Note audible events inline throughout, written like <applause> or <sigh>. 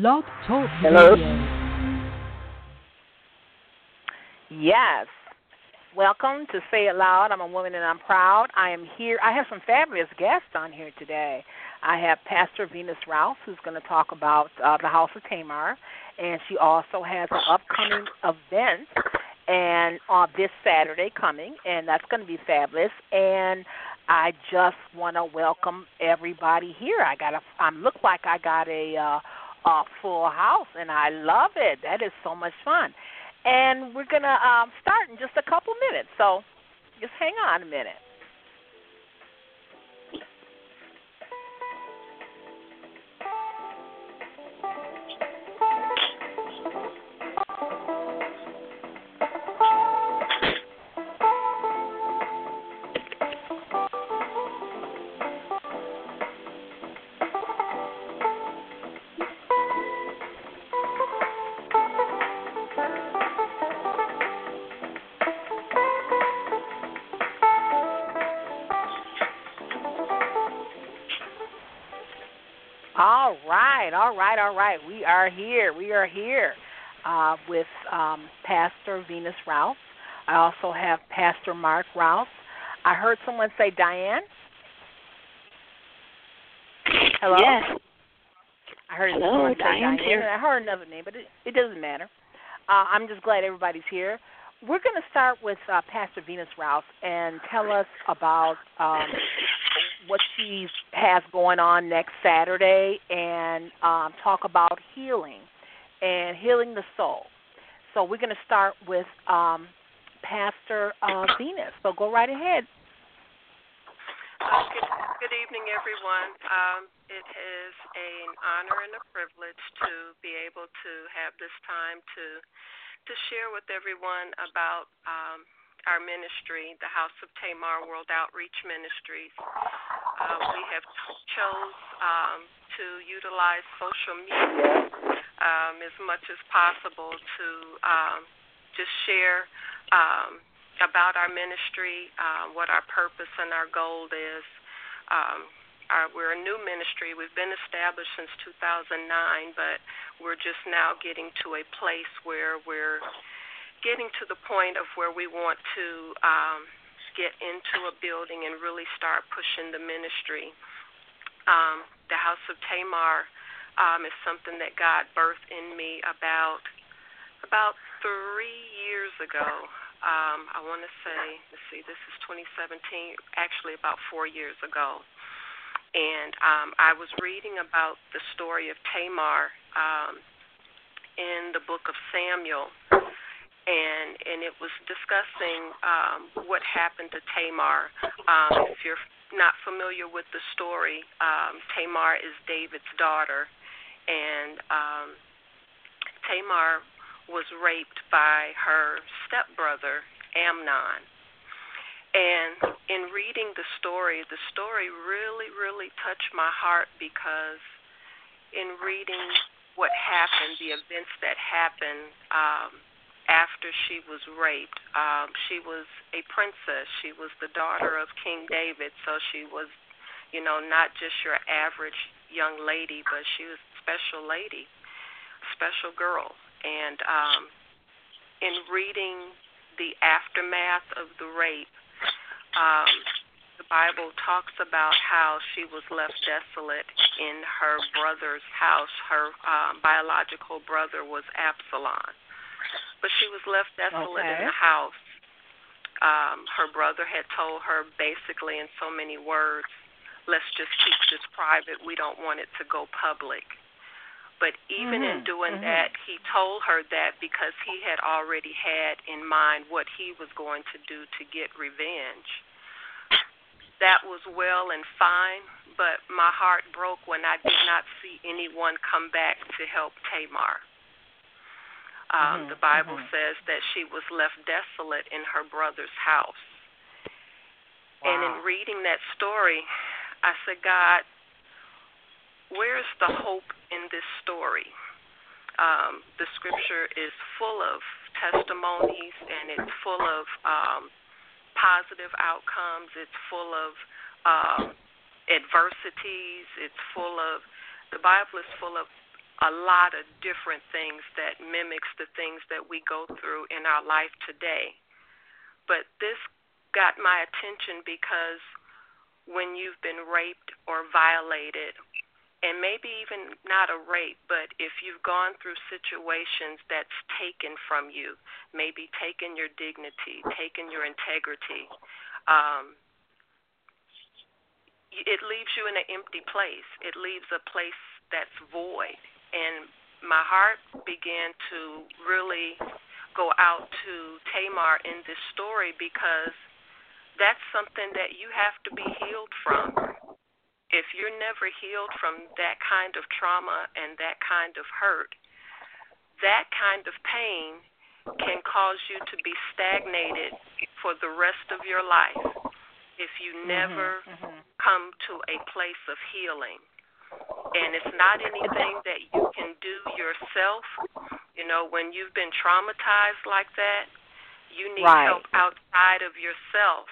Blog Talk Hello? Radio. Yes. Welcome to Say It Loud. I'm a woman and I'm proud. I am here. I have some fabulous guests on here today. I have Pastor Venus Rouse, who's going to talk about uh, the House of Tamar, and she also has an upcoming event and uh, this Saturday coming, and that's going to be fabulous. And I just want to welcome everybody here. I got a, I look like I got a, uh, a full house, and I love it. That is so much fun. And we're gonna um, start in just a couple minutes, so just hang on a minute. Right, all right, all right. We are here. We are here uh, with um, Pastor Venus Rouse. I also have Pastor Mark Rouse. I heard someone say Diane. Hello. Yes. I heard Hello, someone say Diane's Diane. here. I heard another name, but it, it doesn't matter. Uh, I'm just glad everybody's here. We're going to start with uh, Pastor Venus Rouse and tell us about um, what she has going on next Saturday and um, talk about healing and healing the soul. So we're going to start with um, Pastor uh, Venus. So go right ahead. Uh, good, good evening, everyone. Um, it is an honor and a privilege to be able to have this time to to share with everyone about um, our ministry, the House of Tamar World Outreach Ministries. Uh, we have chose um, to utilize social media um, as much as possible to um, just share um, about our ministry, uh, what our purpose and our goal is. Um, our, we're a new ministry. We've been established since 2009, but we're just now getting to a place where we're getting to the point of where we want to um, get into a building and really start pushing the ministry. Um, the House of Tamar um, is something that God birthed in me about about three years ago. Um, I want to say, let's see, this is 2017, actually about four years ago and um, I was reading about the story of Tamar um, in the book of Samuel, and and it was discussing um, what happened to Tamar. Um, if you're not familiar with the story, um, Tamar is David's daughter, and um, Tamar was raped by her stepbrother Amnon. And in reading the story, the story really, really touched my heart because in reading what happened, the events that happened um, after she was raped, um, she was a princess. She was the daughter of King David, so she was, you know, not just your average young lady, but she was a special lady, special girl. And um, in reading the aftermath of the rape, um, the Bible talks about how she was left desolate in her brother's house. Her um, biological brother was Absalom, but she was left desolate Okay. in the house. Um, her brother had told her basically in so many words, "Let's just keep this private. We don't want it to go public." But even in Mhm, doing mhm. that, he told her that because he had already had in mind what he was going to do to get revenge. That was well and fine, but my heart broke when I did not see anyone come back to help Tamar. Um, Mhm, the Bible mhm. says that she was left desolate in her brother's house. And in reading that story, I said, God, where's the hope in this story? Um, the scripture is full of testimonies and it's full of um, positive outcomes. It's full of um, adversities. It's full of the Bible is full of a lot of different things that mimics the things that we go through in our life today. But this got my attention because when you've been raped or violated and maybe even not a rape, but if you've gone through situations that's taken from you, maybe taken your dignity, taken your integrity, um, it leaves you in an empty place. It leaves a place that's void. And my heart began to really go out to Tamar in this story because that's something that you have to be healed from if you're never healed from that kind of trauma and that kind of hurt, that kind of pain can cause you to be stagnated for the rest of your life if you mm-hmm, never mm-hmm, mm-hmm. come to a place of healing. And it's not anything that you can do yourself. You know, when you've been traumatized like that, you need right. help outside of yourself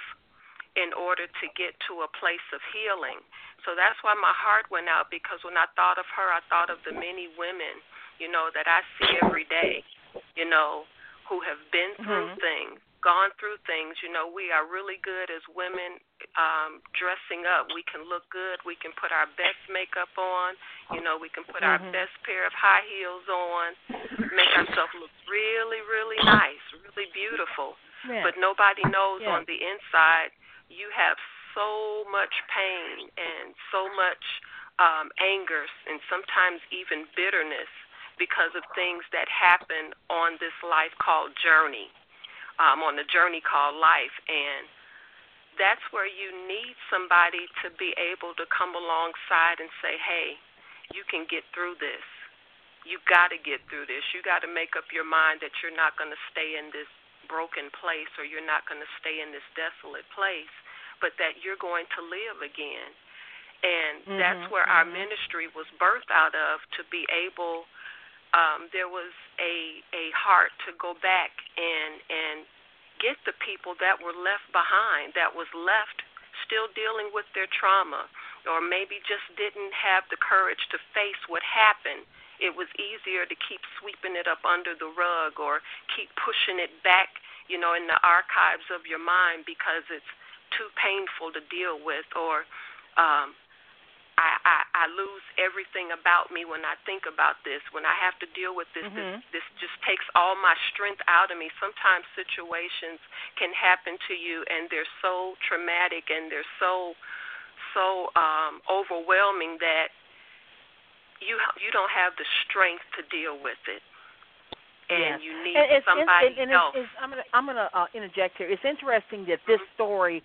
in order to get to a place of healing. So that's why my heart went out because when I thought of her, I thought of the many women, you know, that I see every day, you know, who have been through mm-hmm. things, gone through things. You know, we are really good as women um, dressing up. We can look good. We can put our best makeup on. You know, we can put mm-hmm. our best pair of high heels on, make ourselves look really, really nice, really beautiful. Yeah. But nobody knows yeah. on the inside you have so much pain and so much um, anger and sometimes even bitterness because of things that happen on this life called journey, um, on the journey called life. And that's where you need somebody to be able to come alongside and say, hey, you can get through this. You got to get through this. You got to make up your mind that you're not going to stay in this broken place or you're not going to stay in this desolate place but that you're going to live again. And mm-hmm, that's where mm-hmm. our ministry was birthed out of to be able um, there was a a heart to go back and and get the people that were left behind, that was left still dealing with their trauma, or maybe just didn't have the courage to face what happened. It was easier to keep sweeping it up under the rug or keep pushing it back, you know, in the archives of your mind because it's too painful to deal with or um I, I I lose everything about me when I think about this. When I have to deal with this, mm-hmm. this this just takes all my strength out of me. Sometimes situations can happen to you, and they're so traumatic and they're so so um, overwhelming that you you don't have the strength to deal with it and yes. you need and somebody and, and else. It's, it's, I'm gonna I'm gonna uh, interject here. It's interesting that this mm-hmm. story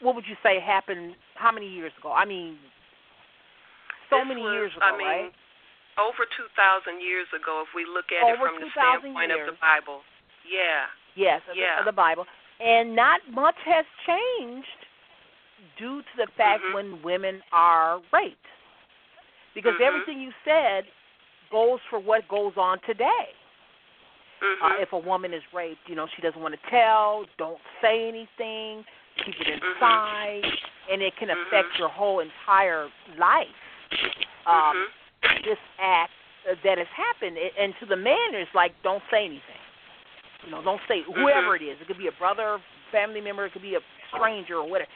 what would you say happened how many years ago? I mean, so this many was, years ago, I mean, right? Over 2,000 years ago, if we look at over it from the standpoint years. of the Bible. Yeah. Yes, yeah. of the, Bible. And not much has changed due to the fact mm-hmm. when women are raped. Because mm-hmm. everything you said goes for what goes on today. Mm-hmm. Uh, if a woman is raped, you know, she doesn't want to tell, don't say anything, keep it mm-hmm. inside, mm-hmm. and it can affect mm-hmm. your whole entire life. Um, mm-hmm. This act that has happened, and to the man, it's like, don't say anything. You know, don't say whoever it is. It could be a brother, family member. It could be a stranger or whatever.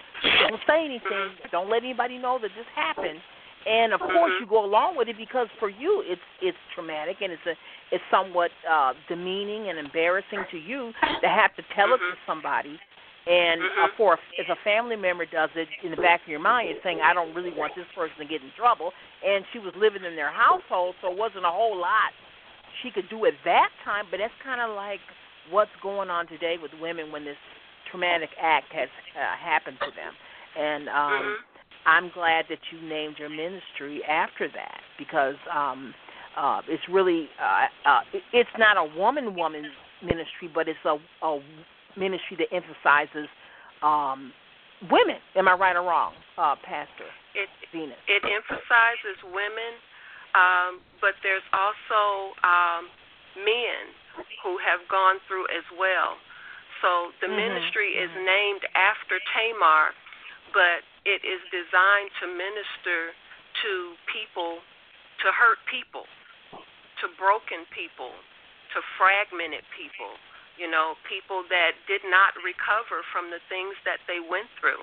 Don't say anything. Don't let anybody know that this happened. And of course, you go along with it because for you, it's it's traumatic and it's a it's somewhat uh, demeaning and embarrassing to you to have to tell it to somebody and mm-hmm. uh, for if a family member does it in the back of your mind, you're saying, "I don't really want this person to get in trouble." And she was living in their household, so it wasn't a whole lot she could do at that time. But that's kind of like what's going on today with women when this traumatic act has uh, happened to them. And um, mm-hmm. I'm glad that you named your ministry after that because um, uh, it's really uh, uh, it's not a woman woman ministry, but it's a, a ministry that emphasizes um, women. Am I right or wrong, uh, Pastor it, Venus? It emphasizes women, um, but there's also um, men who have gone through as well. So the mm-hmm. ministry is mm-hmm. named after Tamar, but it is designed to minister to people, to hurt people. to broken people, to fragmented people, you know, people that did not recover from the things that they went through.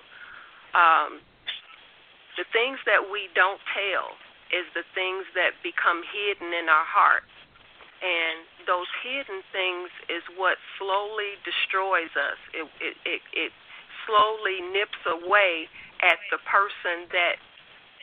Um, the things that we don't tell is the things that become hidden in our hearts. And those hidden things is what slowly destroys us. It it it, it slowly nips away at the person that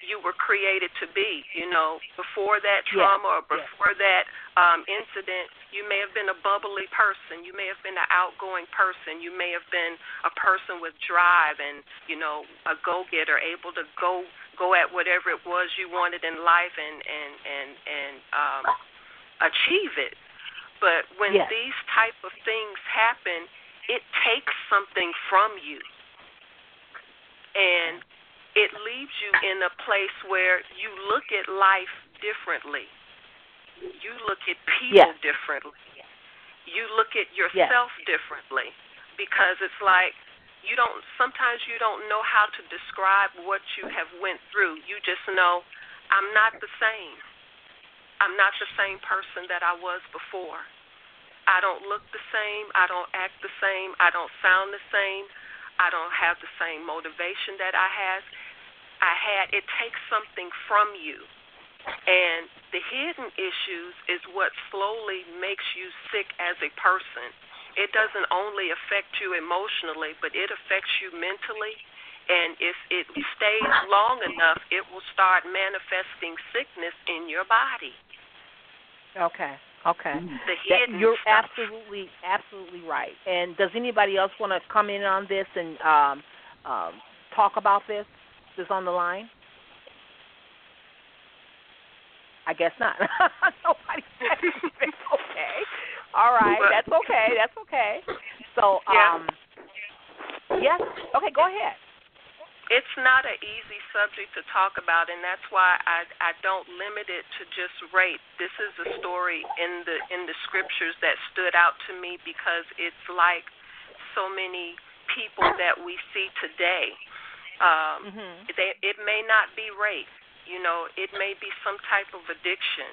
you were created to be. You know, before that trauma or before that um, incident, you may have been a bubbly person. You may have been an outgoing person. You may have been a person with drive and you know a go-getter, able to go go at whatever it was you wanted in life and and and and um, achieve it. But when yes. these type of things happen, it takes something from you. And it leaves you in a place where you look at life differently. You look at people yes. differently. You look at yourself yes. differently because it's like you don't sometimes you don't know how to describe what you have went through. You just know I'm not the same. I'm not the same person that I was before. I don't look the same, I don't act the same, I don't sound the same. I don't have the same motivation that I have. I had, it takes something from you. And the hidden issues is what slowly makes you sick as a person. It doesn't only affect you emotionally, but it affects you mentally. And if it stays long enough, it will start manifesting sickness in your body. Okay. Okay. The hidden that, you're stuff. absolutely, absolutely right. And does anybody else want to come in on this and um, um, talk about this? Is on the line? I guess not. <laughs> Nobody said <laughs> okay. All right, that's okay. That's okay. So, um, yes. Okay, go ahead. It's not an easy subject to talk about, and that's why I I don't limit it to just rape. This is a story in the in the scriptures that stood out to me because it's like so many people that we see today um, mm-hmm. they, it may not be rape. You know, it may be some type of addiction.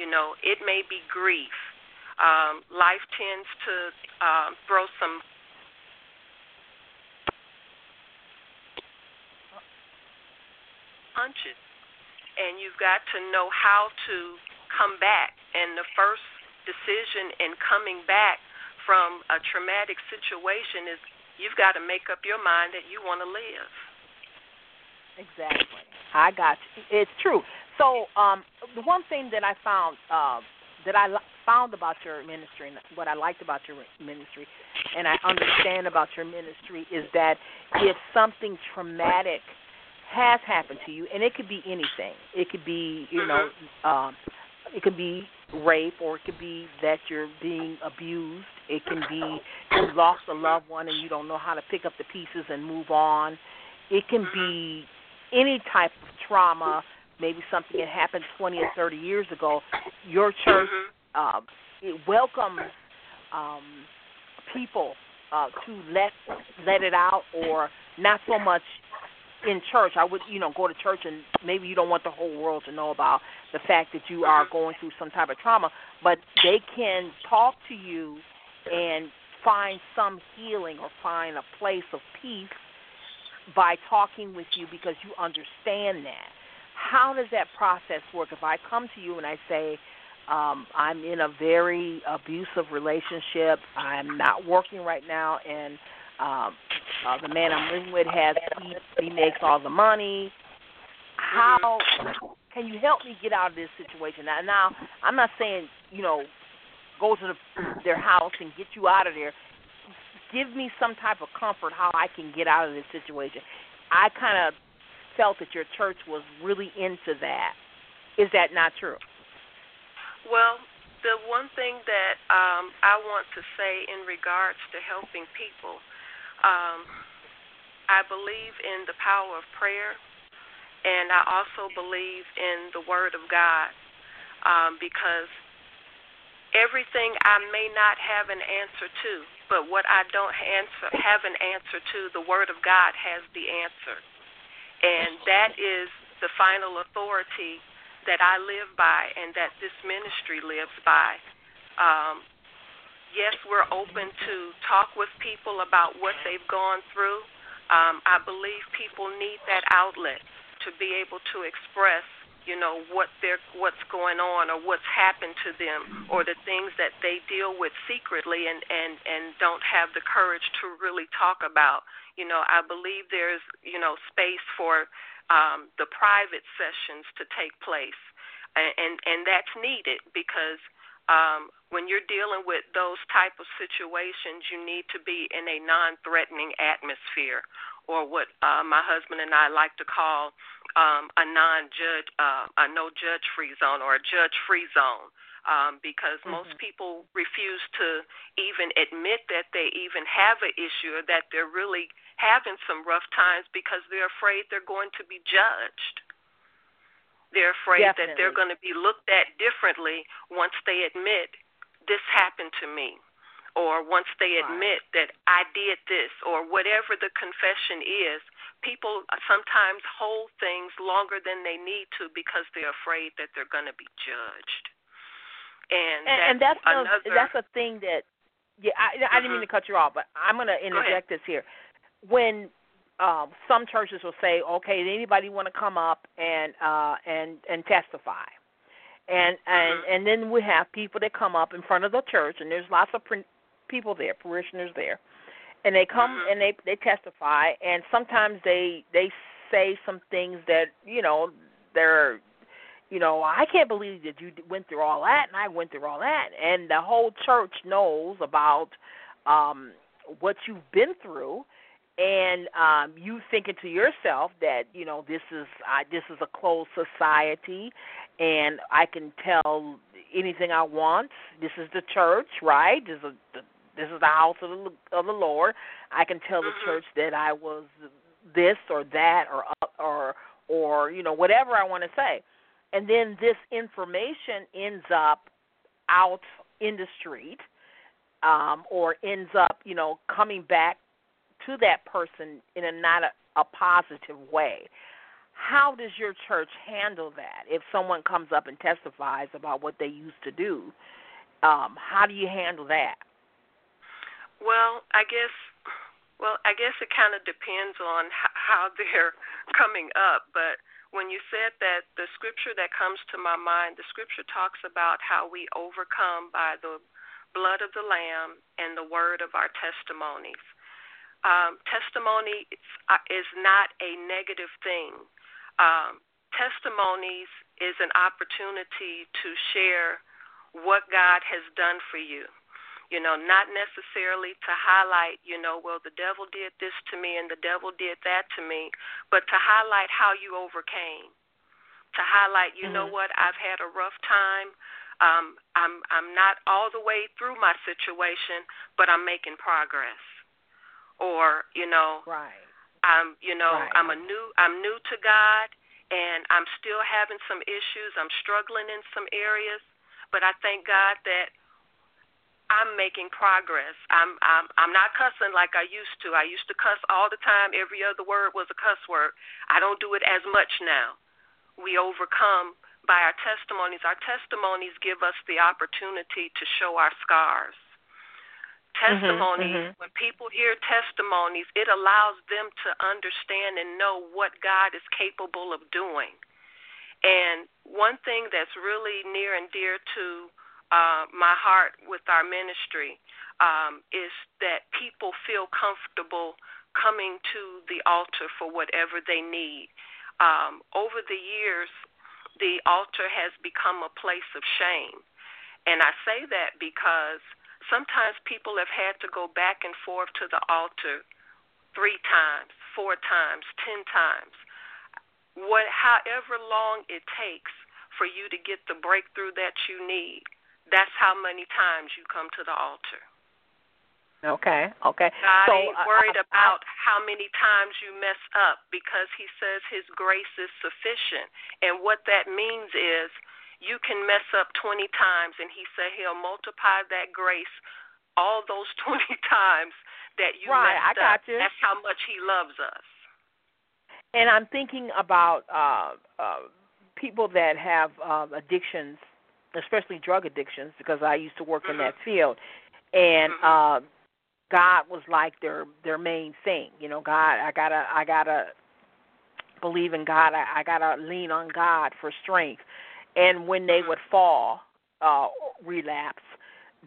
You know, it may be grief. Um, life tends to um, throw some punches, and you've got to know how to come back. And the first decision in coming back from a traumatic situation is you've got to make up your mind that you want to live. Exactly. I got you. It's true. So, um, the one thing that I found uh, that I found about your ministry and what I liked about your ministry, and I understand about your ministry, is that if something traumatic has happened to you, and it could be anything, it could be you know, mm-hmm. um, it could be rape, or it could be that you're being abused. It can be you lost a loved one and you don't know how to pick up the pieces and move on. It can mm-hmm. be any type of trauma, maybe something that happened 20 or 30 years ago, your church uh, it welcomes um, people uh, to let let it out, or not so much in church. I would, you know, go to church and maybe you don't want the whole world to know about the fact that you are going through some type of trauma, but they can talk to you and find some healing or find a place of peace by talking with you because you understand that. How does that process work? If I come to you and I say, um, I'm in a very abusive relationship, I'm not working right now, and um, uh, the man I'm living with has he, he makes all the money. How can you help me get out of this situation? Now, now I'm not saying you know go to the, their house and get you out of there give me some type of comfort how I can get out of this situation. I kind of felt that your church was really into that. Is that not true? Well, the one thing that um, I want to say in regards to helping people, um, I believe in the power of prayer, and I also believe in the Word of God um, because everything I may not have an answer to, but what I don't answer, have an answer to, the Word of God has the answer. And that is the final authority that I live by and that this ministry lives by. Um, yes, we're open to talk with people about what they've gone through. Um, I believe people need that outlet to be able to express, you know, what they're what's going on or what's happened to them or the things that they deal with secretly and and and don't have the courage to really talk about. You know, I believe there's, you know, space for um, the private sessions to take place, and and, and that's needed because um, when you're dealing with those type of situations, you need to be in a non-threatening atmosphere, or what uh, my husband and I like to call um, a non-judge, uh, a no judge-free zone, or a judge-free zone. Um, because mm-hmm. most people refuse to even admit that they even have an issue or that they're really having some rough times because they're afraid they're going to be judged. They're afraid Definitely. that they're going to be looked at differently once they admit this happened to me or once they admit right. that I did this or whatever the confession is. People sometimes hold things longer than they need to because they're afraid that they're going to be judged. And, and that's, and that's another, a, that's a thing that yeah, I, I didn't mean to cut you off, but I'm going to interject this here. When uh, some churches will say, okay, anybody want to come up and uh, and and testify, and and mm-hmm. and then we have people that come up in front of the church, and there's lots of pre- people there, parishioners there, and they come mm-hmm. and they they testify, and sometimes they they say some things that you know they're you know, I can't believe that you went through all that, and I went through all that, and the whole church knows about um what you've been through, and um you thinking to yourself that you know this is uh, this is a closed society and i can tell anything i want. This is the church right? This is the this is the house of the of the lord i can tell the mm-hmm. church that i was this or that or or or you know whatever i want to say and then this information ends up out in the street um or ends up you know coming back to that person in a not a, a positive way. How does your church handle that? If someone comes up and testifies about what they used to do, um, how do you handle that? Well, I guess well, I guess it kind of depends on how <laughs> they're coming up, but when you said that the scripture that comes to my mind, the scripture talks about how we overcome by the blood of the lamb and the word of our testimonies um, testimony uh, is not a negative thing. Um, testimonies is an opportunity to share what God has done for you. You know, not necessarily to highlight, you know, well, the devil did this to me and the devil did that to me, but to highlight how you overcame. To highlight, you mm-hmm. know what, I've had a rough time. Um, I'm I'm not all the way through my situation, but I'm making progress or you know right i'm you know right. i'm a new i'm new to god and i'm still having some issues i'm struggling in some areas but i thank god that i'm making progress. I'm i'm i'm not cussing like i used to. I used to cuss all the time. Every other word was a cuss word. I don't do it as much now. We overcome by our testimonies. Our testimonies give us the opportunity to show our scars. Testimonies, mm-hmm, mm-hmm. when people hear testimonies, it allows them to understand and know what God is capable of doing. And one thing that's really near and dear to uh, my heart with our ministry um, is that people feel comfortable coming to the altar for whatever they need. Um, over the years, the altar has become a place of shame. And I say that because Sometimes people have had to go back and forth to the altar three times, four times, ten times. What, however long it takes for you to get the breakthrough that you need, that's how many times you come to the altar. Okay, okay. God so, ain't uh, worried uh, about how many times you mess up because He says His grace is sufficient. And what that means is you can mess up 20 times, and He said He'll multiply that grace all those <laughs> 20 times that you right, messed I got up. You. That's how much He loves us. And I'm thinking about uh, uh, people that have um, addictions, especially drug addictions, because I used to work mm-hmm. in that field, and mm-hmm. uh, God was like their their main thing. You know, God, I gotta I gotta believe in God. I, I gotta lean on God for strength. And when they would fall, uh, relapse,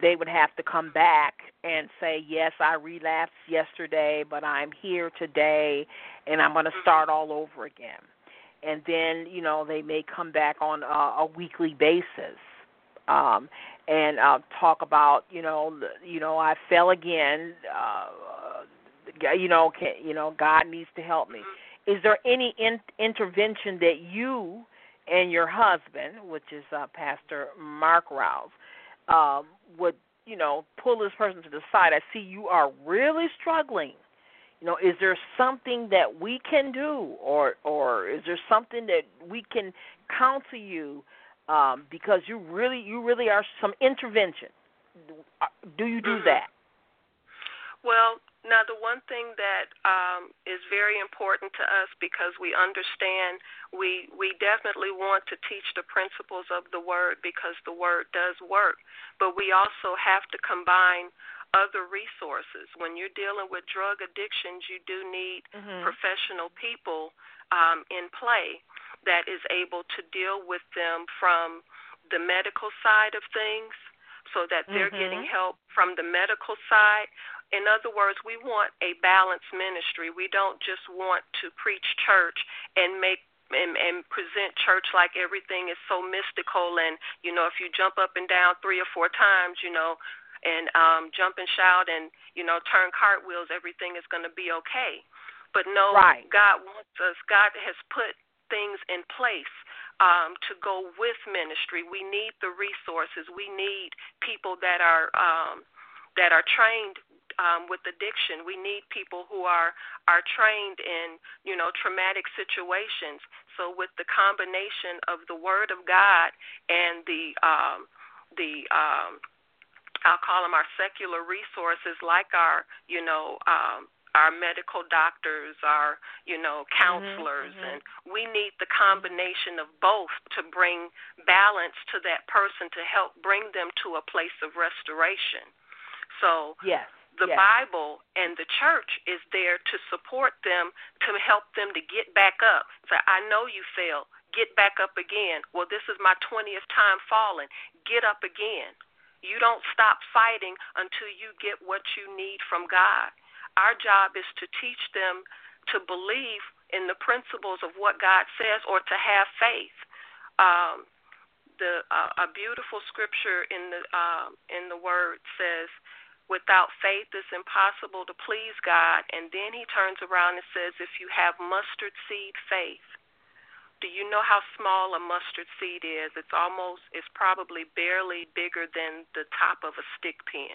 they would have to come back and say, "Yes, I relapsed yesterday, but I'm here today, and I'm going to start all over again." And then, you know, they may come back on a, a weekly basis um, and uh, talk about, you know, you know, I fell again. Uh, you know, can, you know, God needs to help me. Is there any in, intervention that you and your husband, which is uh, Pastor Mark Rouse, um, would you know pull this person to the side? I see you are really struggling. You know, is there something that we can do, or or is there something that we can counsel you um, because you really you really are some intervention? Do you do mm-hmm. that? Well, now, the one thing that um, is very important to us because we understand we we definitely want to teach the principles of the word because the word does work, but we also have to combine other resources. When you're dealing with drug addictions, you do need mm-hmm. professional people um, in play that is able to deal with them from the medical side of things so that they're mm-hmm. getting help from the medical side in other words, we want a balanced ministry. We don't just want to preach church and make and, and present church like everything is so mystical and you know if you jump up and down three or four times you know and um jump and shout and you know turn cartwheels everything is going to be okay but no right. god wants us god has put things in place um to go with ministry we need the resources we need people that are um that are trained um, with addiction. We need people who are are trained in you know traumatic situations. So with the combination of the Word of God and the um, the um, I'll call them our secular resources, like our you know um, our medical doctors, our you know mm-hmm, counselors, mm-hmm. and we need the combination of both to bring balance to that person to help bring them to a place of restoration. So yes the yes. Bible and the church is there to support them to help them to get back up. So I know you failed. Get back up again. Well, this is my 20th time falling. Get up again. You don't stop fighting until you get what you need from God. Our job is to teach them to believe in the principles of what God says or to have faith. Um, the uh, a beautiful scripture in the uh, in the word says Without faith, it's impossible to please God. And then he turns around and says, If you have mustard seed faith, do you know how small a mustard seed is? It's almost, it's probably barely bigger than the top of a stick pin.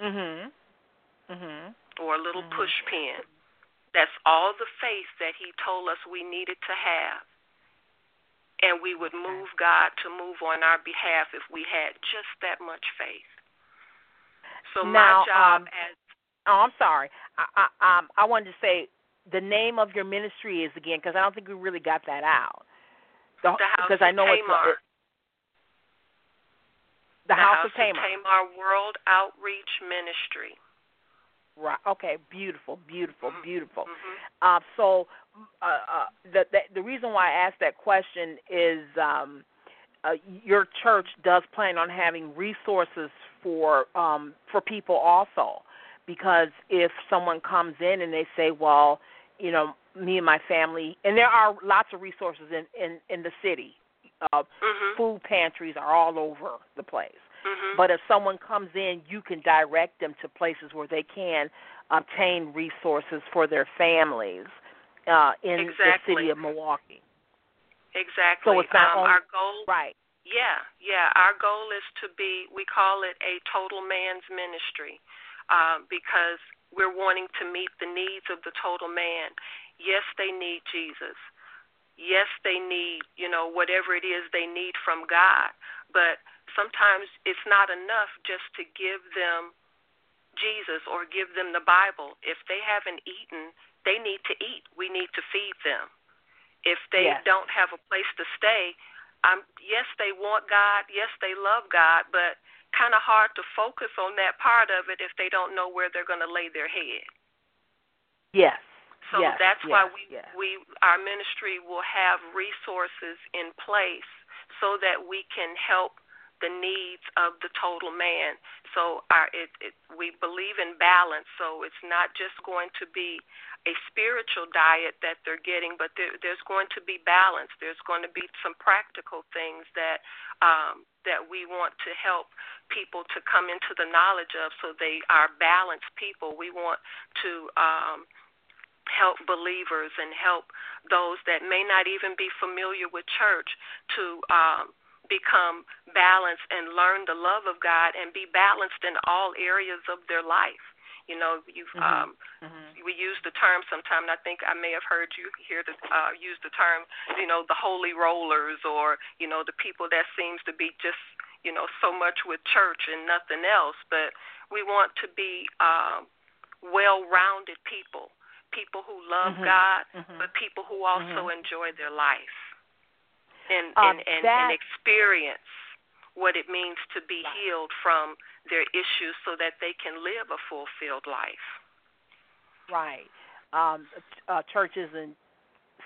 Mhm. Mhm. Or a little mm-hmm. push pin. That's all the faith that he told us we needed to have. And we would move God to move on our behalf if we had just that much faith. So now, my job um, as oh, I'm sorry. I, I um I wanted to say the name of your ministry is again because I don't think we really got that out. The, the house because I know Tamar. it's it, the, the house, house of Tamar. Tamar World Outreach Ministry. Right. Okay. Beautiful. Beautiful. Mm-hmm. Beautiful. Mm-hmm. Uh, so uh, uh, the, the the reason why I asked that question is um, uh, your church does plan on having resources for um, for people also, because if someone comes in and they say, well, you know, me and my family, and there are lots of resources in in, in the city. Uh, mm-hmm. Food pantries are all over the place. Mm-hmm. But if someone comes in, you can direct them to places where they can obtain resources for their families uh, in exactly. the city of Milwaukee. Exactly. So it's not um, only, our goal. Right. Yeah, yeah. Our goal is to be. We call it a total man's ministry, uh, because we're wanting to meet the needs of the total man. Yes, they need Jesus. Yes, they need you know whatever it is they need from God. But sometimes it's not enough just to give them Jesus or give them the Bible. If they haven't eaten, they need to eat. We need to feed them If they yes. don't have a place to stay, um, yes, they want God, yes, they love God, but kind of hard to focus on that part of it if they don't know where they're going to lay their head. Yes. So yes, that's yes, why we yes. we our ministry will have resources in place so that we can help the needs of the total man. So our it, it we believe in balance. So it's not just going to be a spiritual diet that they're getting, but there, there's going to be balance. There's going to be some practical things that um, that we want to help people to come into the knowledge of, so they are balanced people. We want to um, help believers and help those that may not even be familiar with church to um, become balanced and learn the love of God and be balanced in all areas of their life. You know, you mm-hmm. um mm-hmm. we use the term sometimes. And I think I may have heard you hear the uh use the term, you know, the holy rollers or, you know, the people that seems to be just, you know, so much with church and nothing else, but we want to be um well-rounded people, people who love mm-hmm. God, mm-hmm. but people who also mm-hmm. enjoy their life and um, and and, that, and experience what it means to be right. healed from their issues so that they can live a fulfilled life. Right. Um, uh, churches in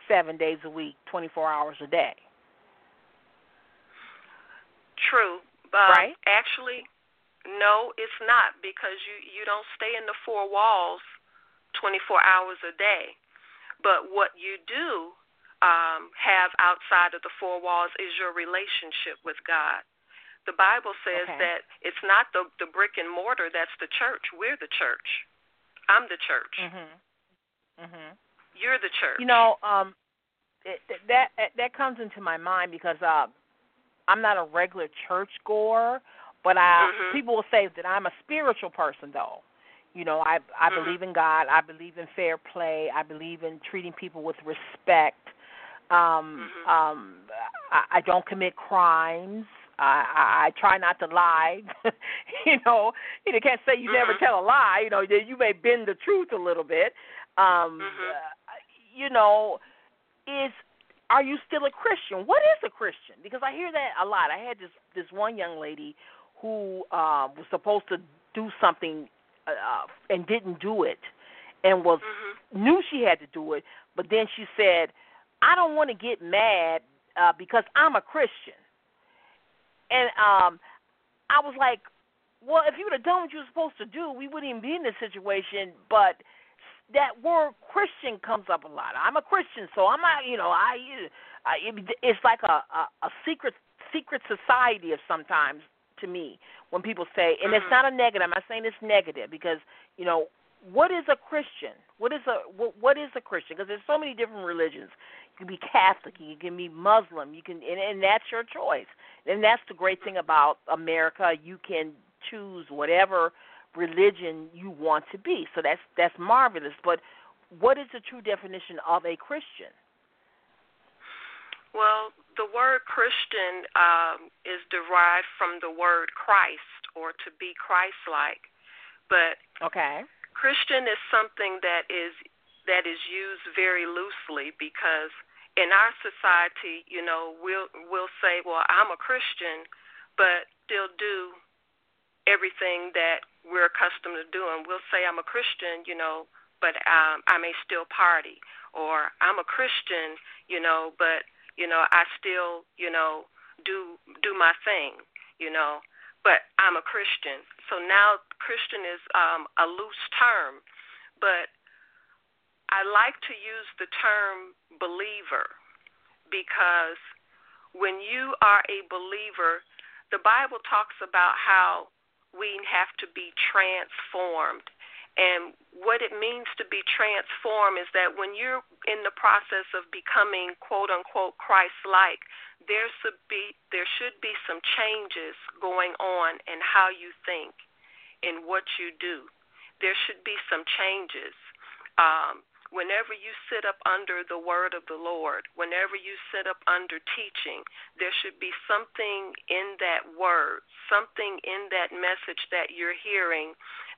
seven days a week, 24 hours a day. True. Uh, right. Actually, no, it's not because you you don't stay in the four walls 24 hours a day. But what you do um, have outside of the four walls is your relationship with God. The Bible says okay. that it's not the the brick and mortar that's the church. We're the church. I'm the church. Mhm. Mhm. You're the church. You know, um it, that that comes into my mind because uh I'm not a regular church goer, but I mm-hmm. people will say that I'm a spiritual person though. You know, I I mm-hmm. believe in God, I believe in fair play, I believe in treating people with respect. Um mm-hmm. um I, I don't commit crimes. I, I, I try not to lie. <laughs> you know, you can't say you mm-hmm. never tell a lie. You know, you may bend the truth a little bit. Um, mm-hmm. uh, you know, is are you still a Christian? What is a Christian? Because I hear that a lot. I had this this one young lady who uh, was supposed to do something uh, and didn't do it, and was mm-hmm. knew she had to do it, but then she said, "I don't want to get mad uh, because I'm a Christian." And um, I was like, well, if you would have done what you were supposed to do, we wouldn't even be in this situation. But that word Christian comes up a lot. I'm a Christian, so I'm not, you know, I, I it's like a, a a secret secret society of sometimes to me when people say, and it's Mm-hmm. not a negative. I'm not saying it's negative because you know what is a Christian? What is a what, what is a Christian? Because there's so many different religions. You can be Catholic, you can be Muslim, you can, and, and that's your choice. And that's the great thing about America. You can choose whatever religion you want to be. So that's that's marvelous. But what is the true definition of a Christian? Well, the word Christian um, is derived from the word Christ or to be Christ-like. But okay, Christian is something that is that is used very loosely because in our society, you know, we'll we'll say, well, I'm a Christian, but still do everything that we're accustomed to doing. We'll say I'm a Christian, you know, but um, I may still party, or I'm a Christian, you know, but you know I still, you know, do do my thing, you know, but I'm a Christian. So now Christian is um, a loose term, but I like to use the term believer because when you are a believer, the Bible talks about how we have to be transformed. And what it means to be transformed is that when you're in the process of becoming quote unquote Christ like, there should be there should be some changes going on in how you think and what you do. There should be some changes. Um, whenever you sit up under the word of the Lord, whenever you sit up under teaching, there should be something in that word, something in that message that you're hearing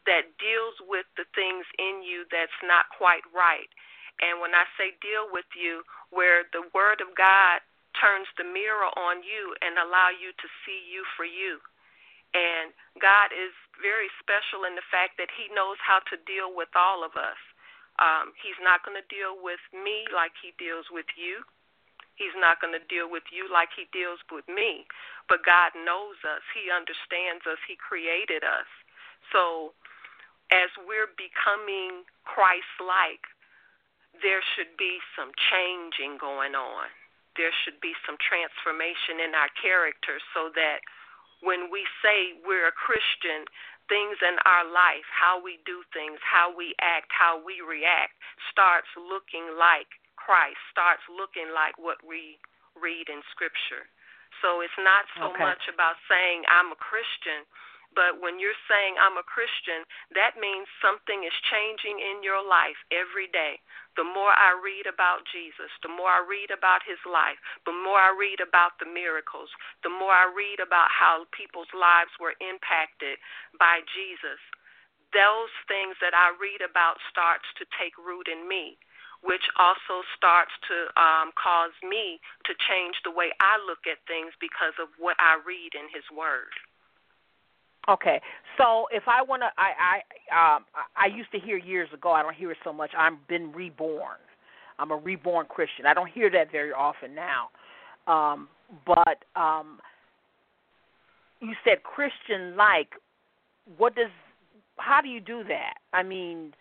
that deals with the things in you that's not quite right. And when I say deal with you, where the Word of God turns the mirror on you and allow you to see you for you. And God is very special in the fact that He knows how to deal with all of us. Um, he's not going to deal with me like He deals with you. He's not going to deal with you like He deals with me. But God knows us. He understands us. He created us. So as we're becoming Christ like, there should be some changing going on there should be some transformation in our character so that when we say we're a Christian, things in our life, how we do things, how we act, how we react, starts looking like Christ, starts looking like what we read in Scripture. So it's not so okay. much about saying I'm a Christian, but when you're saying I'm a Christian, that means something is changing in your life every day. The more I read about Jesus, the more I read about his life, the more I read about the miracles, the more I read about how people's lives were impacted by Jesus. Those things that I read about starts to take root in me which also starts to um, cause me to change the way I look at things because of what I read in His Word. Okay, so if I want to, I I um I used to hear years ago. I don't hear it so much. I've been reborn. I'm a reborn Christian. I don't hear that very often now. Um, but um, you said Christian like. What does? How do you do that? I mean,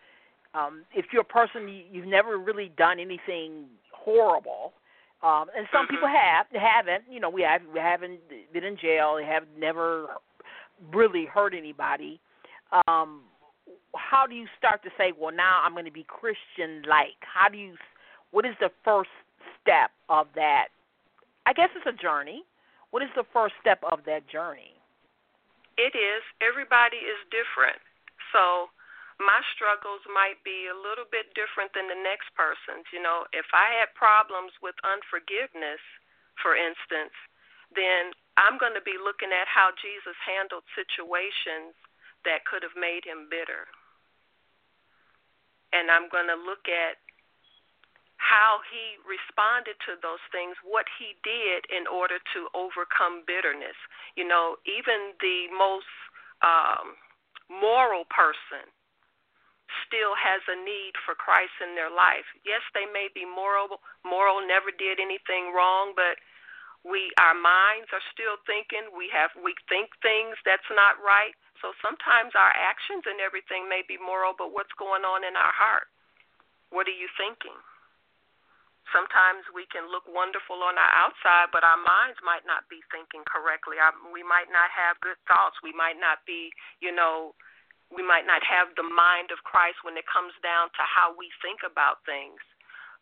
um, if you're a person you, you've never really done anything horrible, um, and some people mm-hmm. have haven't. You know, we have we haven't been in jail. They have never really hurt anybody, um, how do you start to say, well, now I'm going to be Christian like? How do you, what is the first step of that? I guess it's a journey. What is the first step of that journey? It is. Everybody is different. So my struggles might be a little bit different than the next person's. You know, if I had problems with unforgiveness, for instance, then I'm going to be looking at how Jesus handled situations that could have made him bitter. And I'm going to look at how he responded to those things, what he did in order to overcome bitterness. You know, even the most um, moral person still has a need for Christ in their life. Yes, they may be moral, moral, never did anything wrong, but we our minds are still thinking. We have we think things that's not right. So sometimes our actions and everything may be moral but what's going on in our heart? What are you thinking? Sometimes we can look wonderful on our outside but our minds might not be thinking correctly. Our, we might not have good thoughts. We might not be you know we might not have the mind of Christ when it comes down to how we think about things.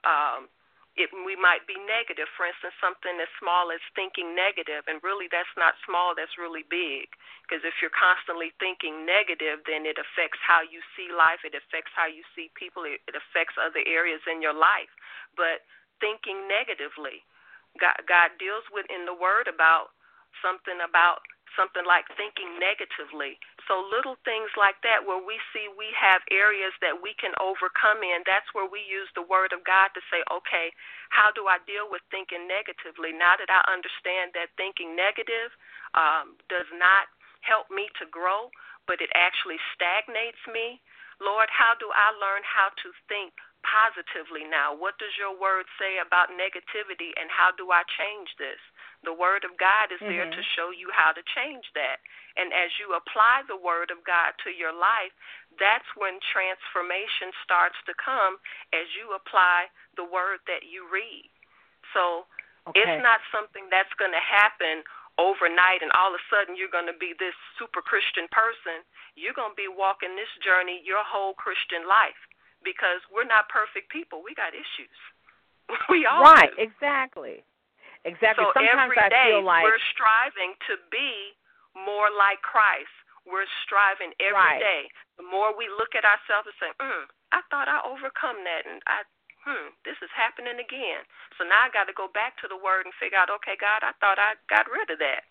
Um it, we might be negative. For instance, something as small as thinking negative, and really that's not small, that's really big. Because if you're constantly thinking negative, then it affects how you see life, it affects how you see people, it, it affects other areas in your life. But thinking negatively, God, God deals with in the Word about something about something like thinking negatively. So little things like that where we see we have areas that we can overcome in, that's where we use the word of God to say, okay, how do I deal with thinking negatively? Now that I understand that thinking negative um, does not help me to grow, but it actually stagnates me. Lord, how do I learn how to think positively now? What does your word say about negativity, and how do I change this? The Word of God is there mm-hmm. to show you how to change that. And as you apply the Word of God to your life, that's when transformation starts to come as you apply the Word that you read. So okay. it's not something that's going to happen overnight and all of a sudden you're going to be this super Christian person. You're going to be walking this journey your whole Christian life because we're not perfect people. We got issues. <laughs> We all right, do. exactly. Exactly. So Sometimes every day I feel like we're striving to be more like Christ. We're striving every right. day. The more we look at ourselves and say, mm, I thought I overcome that, and I, hmm, this is happening again. So now I got to go back to the Word and figure out, okay, God, I thought I got rid of that.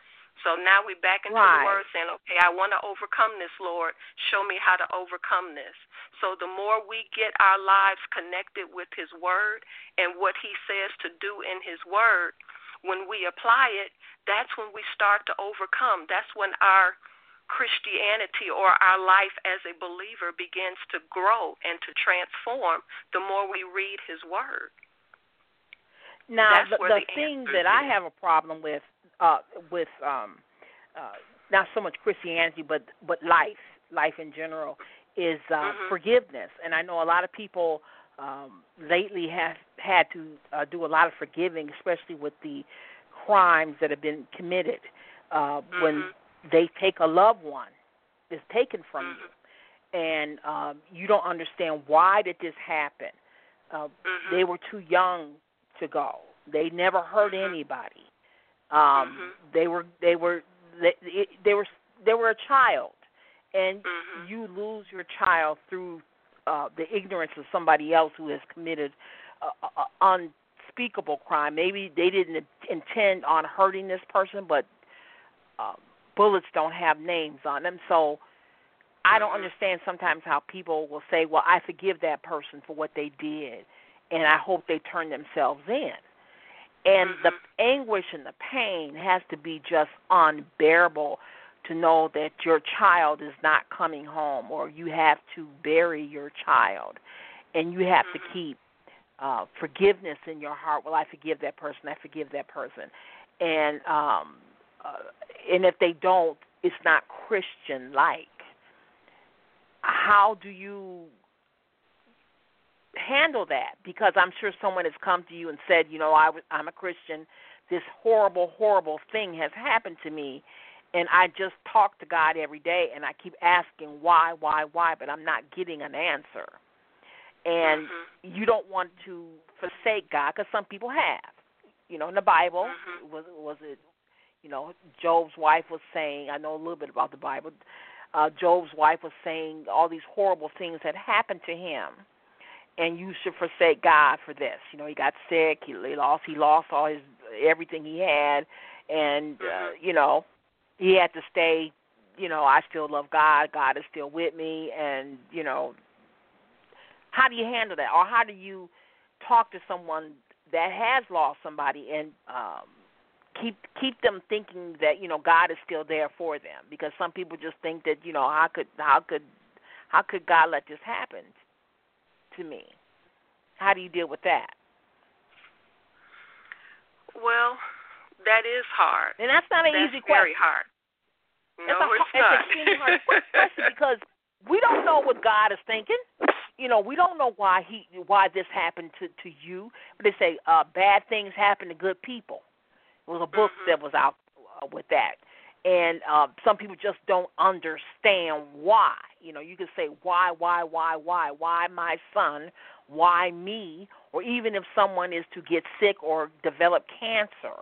So now we're back into right. the word saying, okay, I want to overcome this, Lord. Show me how to overcome this. So the more we get our lives connected with His word and what He says to do in His word, when we apply it, that's when we start to overcome. That's when our Christianity or our life as a believer begins to grow and to transform the more we read His word. Now, the, the, the thing that is. I have a problem with uh, with um, uh, not so much Christianity, but but life, life in general, is uh, mm-hmm. forgiveness. And I know a lot of people um, lately have had to uh, do a lot of forgiving, especially with the crimes that have been committed uh, mm-hmm. when they take a loved one is taken from mm-hmm. you, and um, you don't understand why did this happen. Uh, mm-hmm. They were too young to go. They never hurt mm-hmm. anybody. Um, mm-hmm. They were they were they, they were they were a child, and mm-hmm. you lose your child through uh, the ignorance of somebody else who has committed an unspeakable crime. Maybe they didn't intend on hurting this person, but uh, bullets don't have names on them. So I don't mm-hmm. understand sometimes how people will say, "Well, I forgive that person for what they did, and I hope they turn themselves in." And mm-hmm. the anguish and the pain has to be just unbearable to know that your child is not coming home or you have to bury your child and you have mm-hmm. to keep uh forgiveness in your heart well i forgive that person i forgive that person and um uh, and if they don't it's not christian like how do you handle that because I'm sure someone has come to you and said, you know, I, I'm a Christian. This horrible, horrible thing has happened to me, and I just talk to God every day, and I keep asking why, why, why, but I'm not getting an answer. And mm-hmm. you don't want to forsake God because some people have. You know, in the Bible, mm-hmm. was was it? You know, Job's wife was saying. I know a little bit about the Bible. Uh, Job's wife was saying all these horrible things had happened to him and you should forsake God for this. You know, he got sick, he, lost he lost all his everything he had and uh, mm-hmm. you know, he had to stay, you know, I still love God, God is still with me and, you know, how do you handle that? Or how do you talk to someone that has lost somebody and um keep keep them thinking that, you know, God is still there for them because some people just think that, you know, how could how could how could God let this happen? to me. How do you deal with that? Well, that is hard. And that's not an that's easy very question. hard. No, it's, a, it's, it's not. extremely hard question <laughs> because we don't know what God is thinking. You know, we don't know why he why this happened to to you. But they say uh bad things happen to good people. Was a book mm-hmm. that was out uh, with that and uh, some people just don't understand why. You know, you can say why, why, why, why, why my son, why me, or even if someone is to get sick or develop cancer,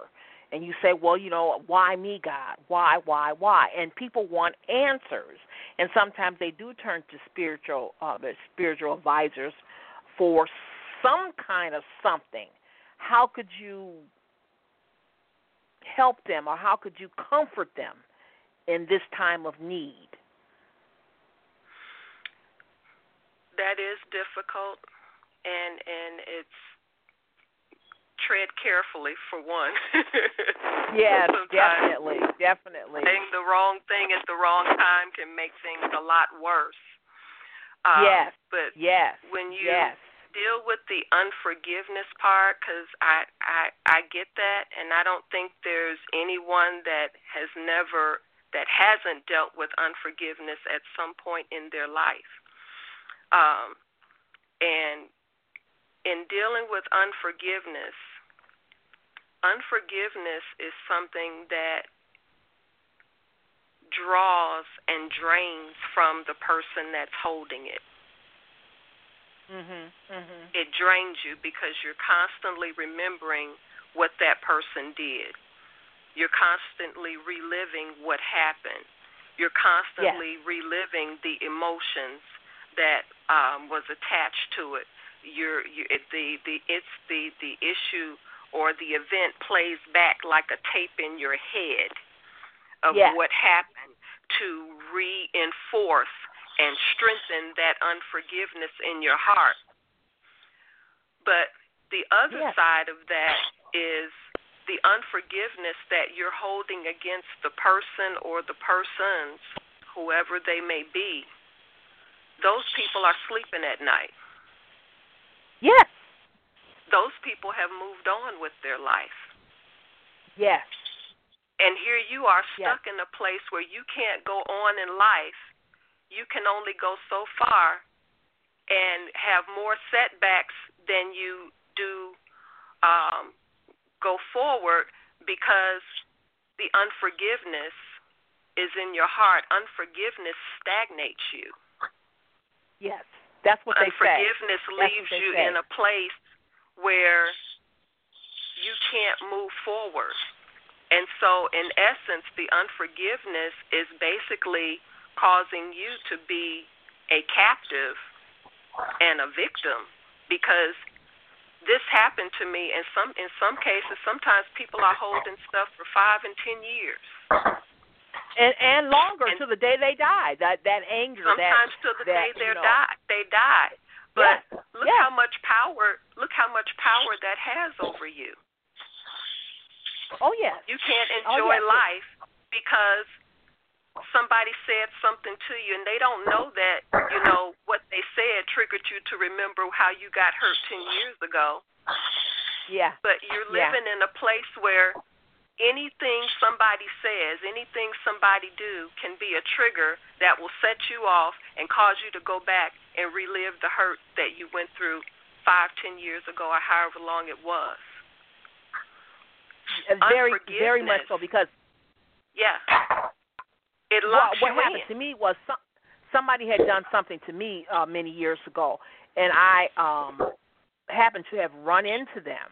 and you say, well, you know, why me, God? Why, why, why? And people want answers, and sometimes they do turn to spiritual, uh, spiritual advisors for some kind of something. How could you help them or how could you comfort them in this time of need? That is difficult and and it's tread carefully for one. <laughs> yes, definitely, definitely. Saying the wrong thing at the wrong time can make things a lot worse. Um, yes, but yes, when you yes deal with the unforgiveness part because I, I I get that, and I don't think there's anyone that has never that hasn't dealt with unforgiveness at some point in their life. Um, and in dealing with unforgiveness, unforgiveness is something that draws and drains from the person that's holding it. Mhm. Mhm. It drains you because you're constantly remembering what that person did. You're constantly reliving what happened. You're constantly yes. reliving the emotions that um, was attached to it. You're, you, it, the the it's the the issue or the event plays back like a tape in your head. of yes. what happened to reinforce and strengthen that unforgiveness in your heart. But the other yes. side of that is the unforgiveness that you're holding against the person or the persons, whoever they may be. Those people are sleeping at night. Yes. Those people have moved on with their life. Yes. And here you are stuck yes. in a place where you can't go on in life. You can only go so far and have more setbacks than you do um, go forward because the unforgiveness is in your heart. Unforgiveness stagnates you. Yes, that's what they say. Unforgiveness leaves you say. in a place where you can't move forward. And so, in essence, the unforgiveness is basically causing you to be a captive and a victim because this happened to me in some in some cases sometimes people are holding stuff for 5 and 10 years and and longer and to the day they die that that anger sometimes that, to the that, day they die they die but yes. look yes. how much power look how much power that has over you oh yes you can't oh, enjoy yes. life because somebody said something to you and they don't know that you know what they said triggered you to remember how you got hurt 10 years ago. Yeah. But you're living yeah. in a place where anything somebody says anything somebody do can be a trigger that will set you off and cause you to go back and relive the hurt that you went through five ten years ago or however long it was. Very very much so because yeah it what, what you happened in. to me was some, somebody had done something to me uh, many years ago, and I um happened to have run into them,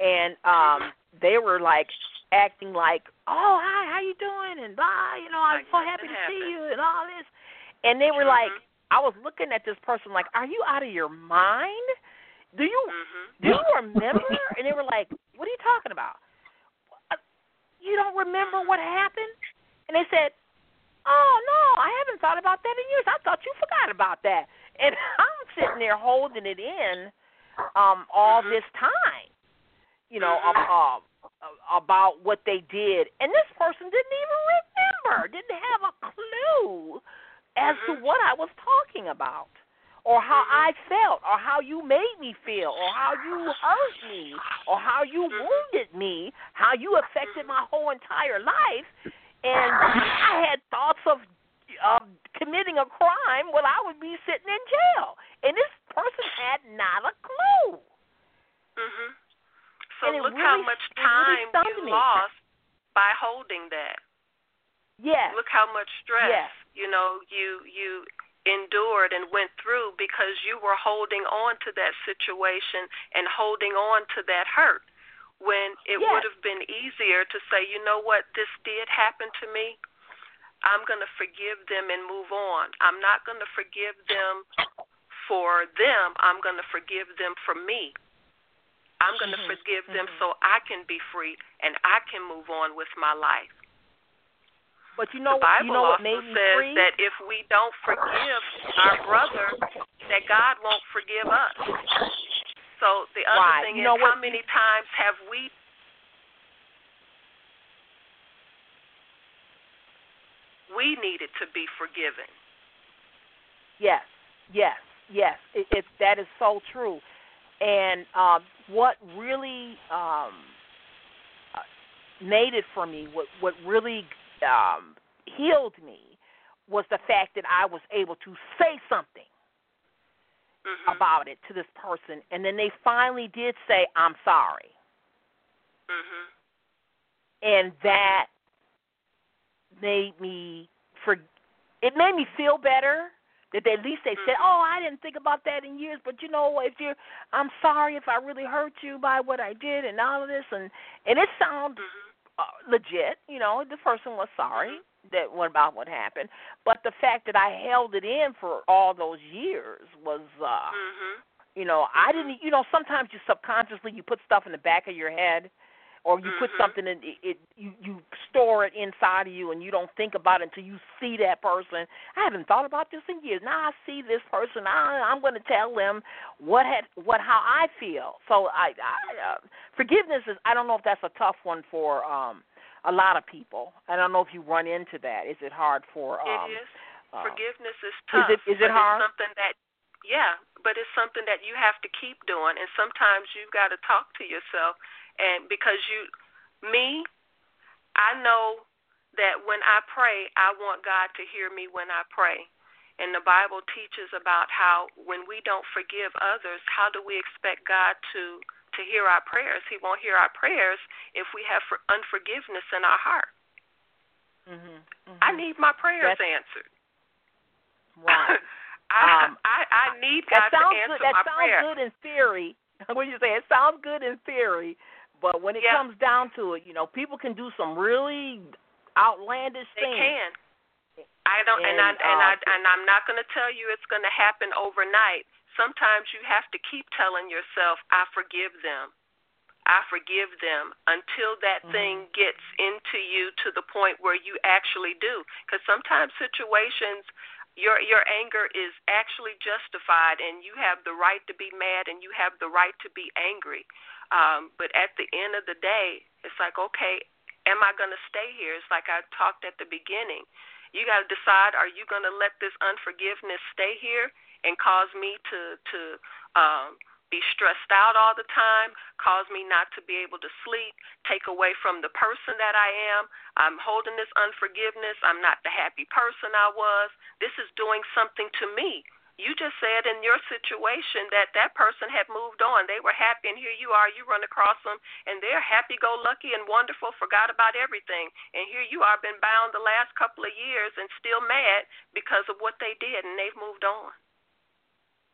and um they were like acting like, "Oh, hi, how you doing?" and blah, you know, I'm like so happy to happened. see you and all this, and they were mm-hmm. like, I was looking at this person like, "Are you out of your mind? Do you mm-hmm. do you remember?" and they were like, "What are you talking about? You don't remember what happened?" And they said, Oh no, I haven't thought about that in years. I thought you forgot about that. And <laughs> I'm sitting there holding it in um all mm-hmm. this time. You know, mm-hmm. uh, uh, about what they did. And this person didn't even remember, didn't have a clue as mm-hmm. to what I was talking about. Or how mm-hmm. I felt, or how you made me feel, or how you hurt me, or how you Mm-hmm. wounded me, how you affected my whole entire life and <laughs> I had thoughts of of committing a crime while I would be sitting in jail, and this person had not a clue. Mhm. So and look really, how much time really you me. lost by holding that. Yes. Look how much stress yes. you know you you endured and went through because you were holding on to that situation and holding on to that hurt when it yes. would have been easier to say, you know what, this did happen to me. I'm going to forgive them and move on. I'm not going to forgive them for them. I'm going to forgive them for me. I'm going to mm-hmm. forgive them mm-hmm. so I can be free and I can move on with my life. But you know, the Bible you know what also says free? that if we don't forgive our brother, that God won't forgive us. So the other right. thing is, know how many times have we we needed to be forgiven? Yes, yes, yes. It, it that is so true. And um, what really um, uh, made it for me, what what really um, healed me, was the fact that I was able to say something mm-hmm. about it to this person, and then they finally did say, "I'm sorry," mm-hmm. and that made me for. It made me feel better that they, at least they said, Mm-hmm. "Oh, I didn't think about that in years." But you know, if you're, I'm sorry if I really hurt you by what I did and all of this, and and it sounds Mm-hmm. uh, legit. You know, the person was sorry Mm-hmm. That what about what happened, but the fact that I held it in for all those years was, uh Mm-hmm. you know, I didn't. You know, sometimes you subconsciously you put stuff in the back of your head or you mm-hmm. put something in it, it you you store it inside of you and you don't think about it until you see that person i haven't thought about this in years now i see this person i i'm going to tell them what had what how i feel so i i uh, forgiveness is i don't know if that's a tough one for um a lot of people. I don't know if you run into that. Is it hard for um it is. uh, forgiveness is tough is it is it hard? something that yeah but it's something that you have to keep doing and sometimes you've got to talk to yourself and because you me I know that when I pray I want God to hear me when I pray and the Bible teaches about how when we don't forgive others how do we expect God to to hear our prayers he won't hear our prayers if we have unforgiveness in our heart mm-hmm, mm-hmm. I need my prayers That's, answered <laughs> right <laughs> I, um, I I need God to answer good. That sounds good in theory. <laughs> What you say? It sounds good in theory, but when it yeah. comes down to it, you know, people can do some really outlandish they things. They can. I don't, and, and I and uh, I and I'm not going to tell you it's going to happen overnight. Sometimes you have to keep telling yourself, "I forgive them." I forgive them until that mm-hmm. thing gets into you to the point where you actually do. Because sometimes situations your your anger is actually justified and you have the right to be mad and you have the right to be angry um but at the end of the day it's like okay am i going to stay here it's like i talked at the beginning you got to decide are you going to let this unforgiveness stay here and cause me to to um be stressed out all the time, cause me not to be able to sleep, take away from the person that I am. I'm holding this unforgiveness. I'm not the happy person I was. This is doing something to me. You just said in your situation that that person had moved on. They were happy, and here you are. You run across them, and they're happy go lucky and wonderful, forgot about everything. And here you are, been bound the last couple of years and still mad because of what they did, and they've moved on.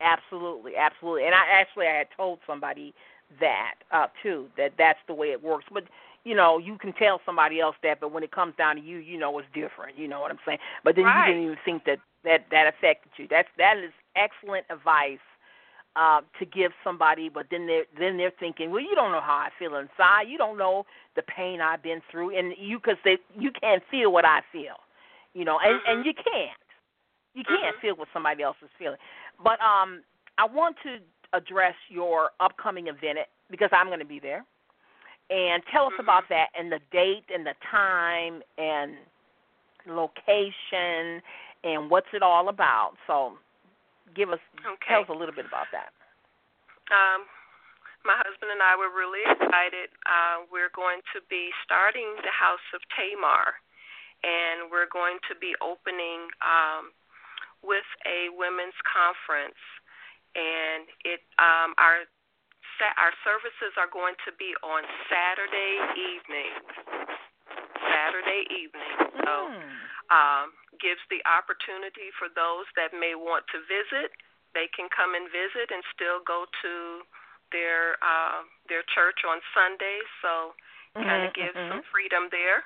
Absolutely, absolutely. And I actually I had told somebody that uh too that that's the way it works. But you know, you can tell somebody else that, but when it comes down to you, you know it's different. You know what I'm saying? But then right. you didn't even think that that that affected you. That's that is excellent advice uh, to give somebody. But then they're then they're thinking, well, you don't know how I feel inside. You don't know the pain I've been through, and you because they you can't feel what I feel. You know, and mm-hmm. and you can't. You can't mm-hmm. feel what somebody else is feeling. But um, I want to address your upcoming event because I'm going to be there. And tell us mm-hmm. about that and the date and the time and location and what's it all about. So, give us okay. tell us a little bit about that. Um, my husband and I were really excited. Uh, we're going to be starting the House of Tamar, and we're going to be opening um, with a women's conference, and it um, our our services are going to be on Saturday evening. Saturday evening. So mm. um, gives the opportunity for those that may want to visit. They can come and visit and still go to their uh, their church on Sundays. So kind of mm-hmm, gives mm-hmm. some freedom there.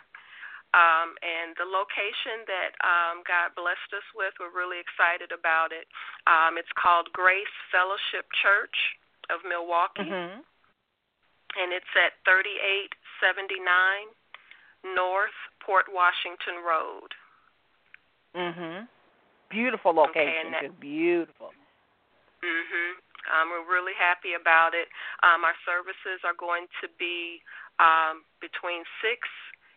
Um, and the location that um, God blessed us with, we're really excited about it. Um, it's called Grace Fellowship Church of Milwaukee, mm-hmm. and it's at 3879 North Port Washington Road. Mhm. Beautiful location. Okay, that, beautiful. Mhm. Um, we're really happy about it. Um, our services are going to be um, between six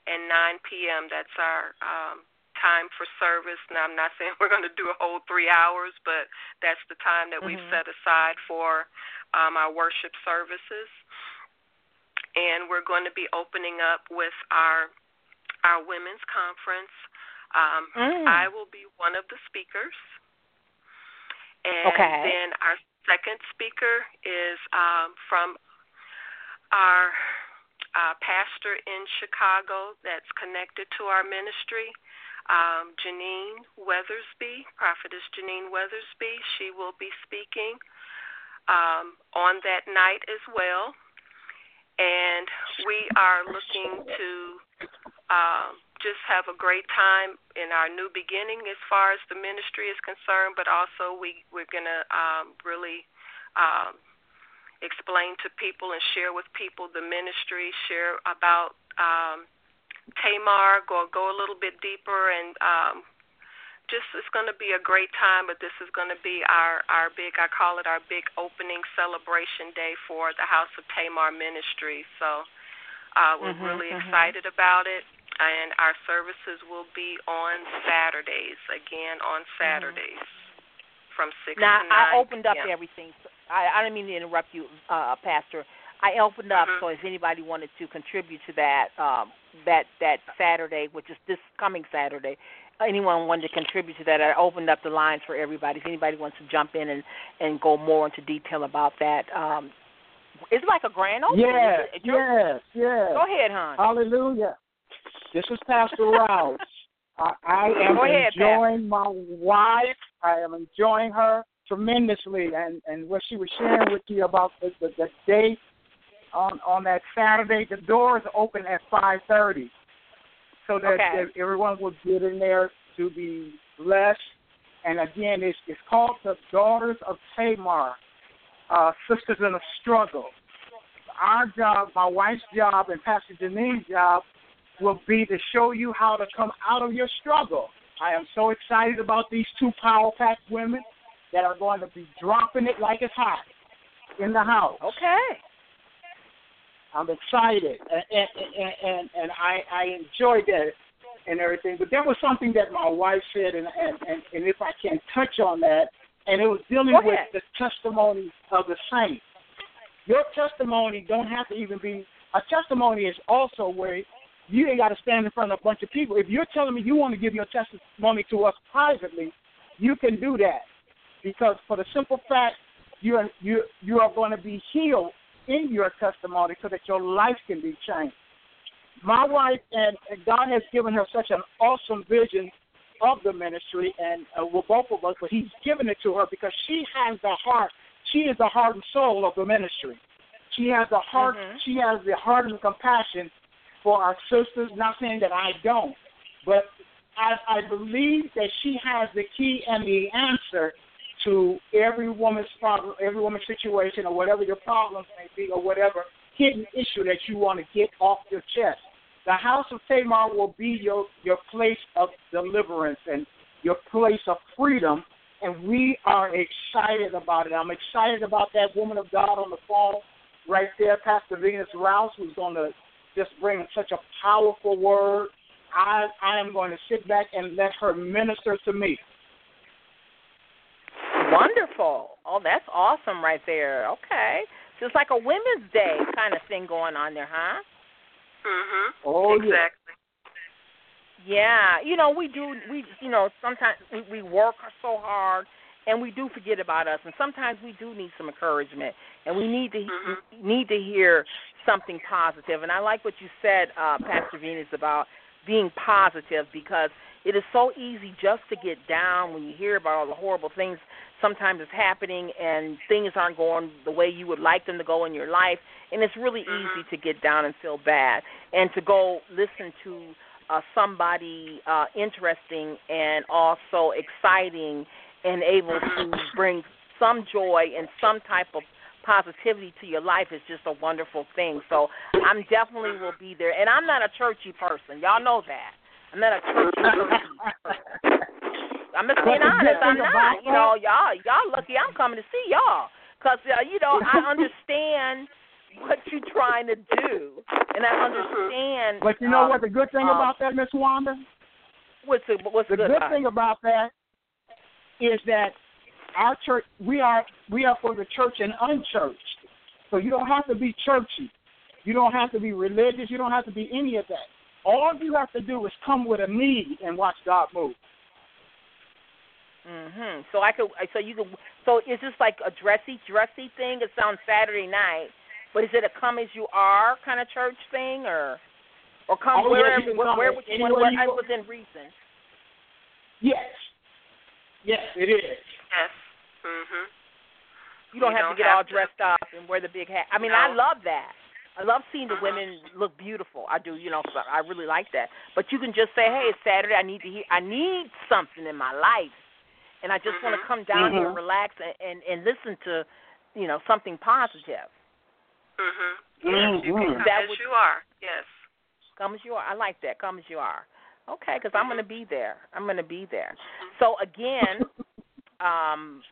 and 9 p.m. That's our um, time for service. Now, I'm not <laughs> saying we're going to do a whole three hours, but that's the time that mm-hmm. we've set aside for um, our worship services. And we're going to be opening up with our our women's conference. Um, mm. I will be one of the speakers, and okay. then our second speaker is um, from our uh, pastor in Chicago that's connected to our ministry, um, Janine Weathersby, prophetess Janine Weathersby. She will be speaking um, on that night as well. And we are looking to um, just have a great time in our new beginning as far as the ministry is concerned, but also we, we're going to um, really um, explain to people and share with people the ministry, share about um, Tamar, go go a little bit deeper, and um, just it's going to be a great time. But this is going to be our our big I call it our big opening celebration day for the House of Tamar Ministry. So uh, we're mm-hmm, really mm-hmm. excited about it. And our services will be on Saturdays, again on mm-hmm. Saturdays mm-hmm. from 6 now, to 9. I opened up yeah. everything. I, I didn't mean to interrupt you, uh, Pastor. I opened up mm-hmm. so if anybody wanted to contribute to that um, that that Saturday, which is this coming Saturday, anyone wanted to contribute to that, I opened up the lines for everybody. If anybody wants to jump in and and go more into detail about that, um, it's like a grand opening. Yes, yes, yes. Go ahead, hon. Hallelujah. This is Pastor Rouse. I, I am ahead, enjoying my wife. I am enjoying her tremendously, and and what she was sharing with you about the the, the date on on that Saturday. The doors open at five thirty, so that, okay. that everyone will get in there to be blessed. And again, it's it's called the Daughters of Tamar, uh, Sisters in a Struggle. Our job, my wife's job, and Pastor Janine's job will be to show you how to come out of your struggle. I am so excited about these two power packed women that are going to be dropping it like it's hot in the house. Okay. I'm excited, and and and, and I I enjoyed that and everything. But there was something that my wife said, and and and, and if I can touch on that, and it was dealing with the testimony of the saints. Your testimony don't have to even be a testimony. Is also where you ain't got to stand in front of a bunch of people. If you're telling me you want to give your testimony to us privately, you can do that because for the simple fact you are you you are going to be healed in your testimony so that your life can be changed. My wife and, God has given her such an awesome vision of the ministry, and uh, with both of us, but He's given it to her because she has the heart. She is the heart and soul of the ministry. She has the heart. Mm-hmm. She has the heart and compassion for our sisters. Not saying that I don't, but I, I believe that she has the key and the answer to every woman's problem, every woman's situation, or whatever your problems may be, or whatever hidden issue that you want to get off your chest. The house of Tamar will be your your place of deliverance and your place of freedom, and we are excited about it. I'm excited about that woman of God on the phone right there, Pastor Venus Rouse, who's going to just bring such a powerful word. I I am going to sit back and let her minister to me. Wonderful. Oh, that's awesome right there. Okay. So it's like a Women's Day kind of thing going on there, huh? Mhm. Oh, exactly. Yeah. You know, we do we you know, sometimes we, we work so hard and we do forget about us and sometimes we do need some encouragement and we need to mm-hmm. need to hear something positive. positive and I like what you said uh Pastor Venus about being positive because it is so easy just to get down when you hear about all the horrible things sometimes it's happening and things aren't going the way you would like them to go in your life and it's really mm-hmm. easy to get down and feel bad and to go listen to uh, somebody uh, interesting and also exciting and able to bring some joy and some type of positivity to your life is just a wonderful thing. So I'm definitely will be there. And I'm not a churchy person. Y'all know that. I'm not a churchy person. <laughs> I'm just being honest. I'm not. You know, y'all y'all lucky I'm coming to see y'all. Cause uh, you know I <laughs> understand what you're trying to do, and I understand. But you know um, what the good thing um, about that, Miss Wanda? What's the what's The good, good thing about that is that our church we are we are for the church and unchurched. So you don't have to be churchy. You don't have to be religious. You don't have to be any of that. All you have to do is come with a need and watch God move. Mhm. So I could. So you could. So is this like a dressy, dressy thing? It sounds Saturday night, but is it a come as you are kind of church thing, or or come Oh, yeah, wherever you where, come where would you anywhere where, you I go. within reason? Yes. Yes, it is. Yes. Mhm. You don't You have don't to get all to. dressed up and wear the big hat. I mean, I love that. I love seeing the Mhm. women look beautiful. I do, you know. so I really like that. But you can just say, "Hey, it's Saturday. I need to hear. I need something in my life, and I just want Mhm. to come down here and Mhm. relax and, and and listen to you know, something positive. Mhm. Yes, you can come That as would- you are. Yes. Come as you are. I like that. Come as you are. Okay, because I'm going to Mhm. be there. I'm going to be there. So again, um,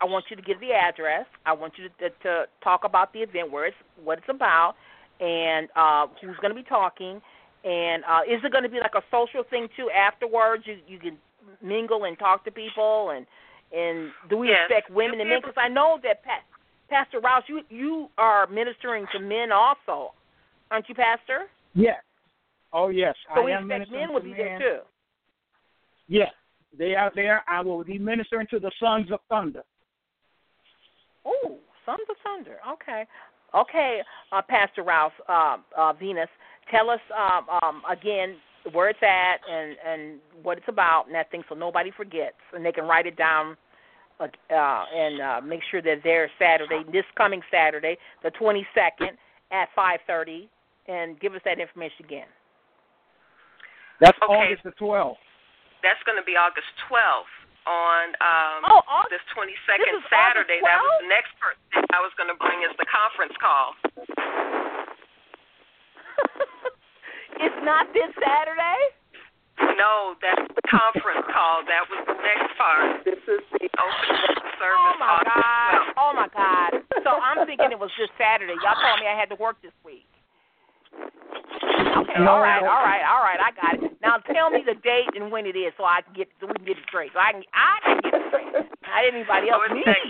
I want you to give the address. I want you to, to talk about the event, where it's what it's about, and uh, who's going to be talking. And uh, is it going to be like a social thing too? Afterwards, you you can mingle and talk to people, and and do we Yes. expect women You'll and men? Because I know that Pat, Pastor Rouse, you you are ministering to men also, aren't you, Pastor? Yes. Oh yes. So I we am expect ministering men will to be there men. too. Yes. They are there. I will be ministering to the sons of thunder. Oh, Sons of Thunder. Okay. Okay, uh, Pastor Rouse, uh, uh, Venus, tell us um, um, again where it's at and, and what it's about and that thing so nobody forgets and they can write it down uh, uh, and uh, make sure that they're Saturday, this coming Saturday, the 22nd at 5.30, and give us that information again. That's Okay. August the 12th. That's going to be August 12th on um Oh, August. this 22nd This Saturday. That was the next person I was going to bring is the conference call. It's not this Saturday? No, that's the conference call. That was the next part. This is the opening of the service Oh my August god! 12th. Oh my god! So I'm thinking it was this Saturday. Y'all told me I had to work this week. Okay, all right, all right, all right. I got it. Now tell me the date and when it is, so I can get so we can get it straight. So I can I can get it straight. Not anybody So else. it's Me. at,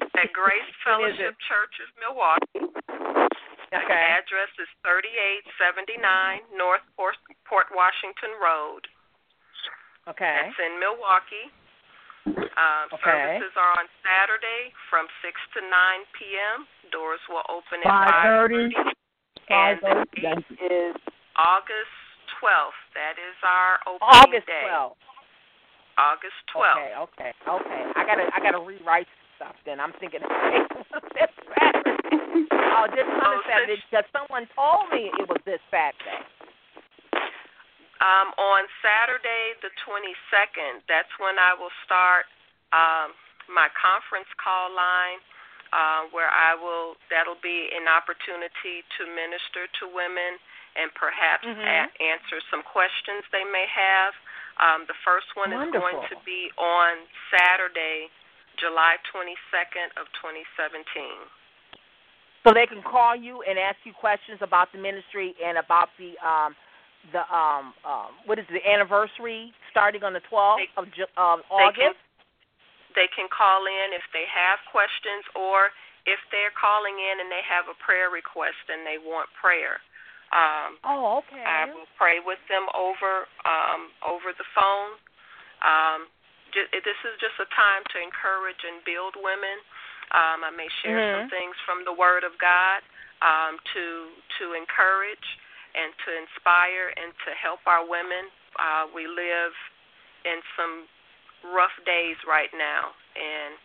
it's at Grace Fellowship Church of Milwaukee. Okay. The address is 3879 North Port, Port Washington Road. Okay. That's in Milwaukee. Uh, Okay. Services are on Saturday from 6 to 9 p.m. Doors will open at 5:30. 5:30. And the date is August 12th. That is our opening day. August 12th. August 12th. Okay, okay, okay. I gotta I gotta rewrite stuff then. I'm thinking <laughs> this Saturday. Oh, this coming <laughs> Oh, Saturday since- because someone told me it was this Saturday. Um, on Saturday, the 22nd, that's when I will start um, my conference call line, uh, where I will, that'll be an opportunity to minister to women and perhaps Mhm. a- answer some questions they may have. Um, the first one is going to be on Saturday, July 22nd of 2017. So they can call you and ask you questions about the ministry and about the um the um um what is the anniversary starting on the 12th They- of Ju- of They can, they can call in if they have questions or if they're calling in and they have a prayer request and they want prayer. Um, Oh, okay. I will pray with them over um, over the phone. Um, this is just a time to encourage and build women. Um, I may share some Mhm. things from the Word of God um, to to encourage and to inspire and to help our women. Uh, we live in some rough days right now, and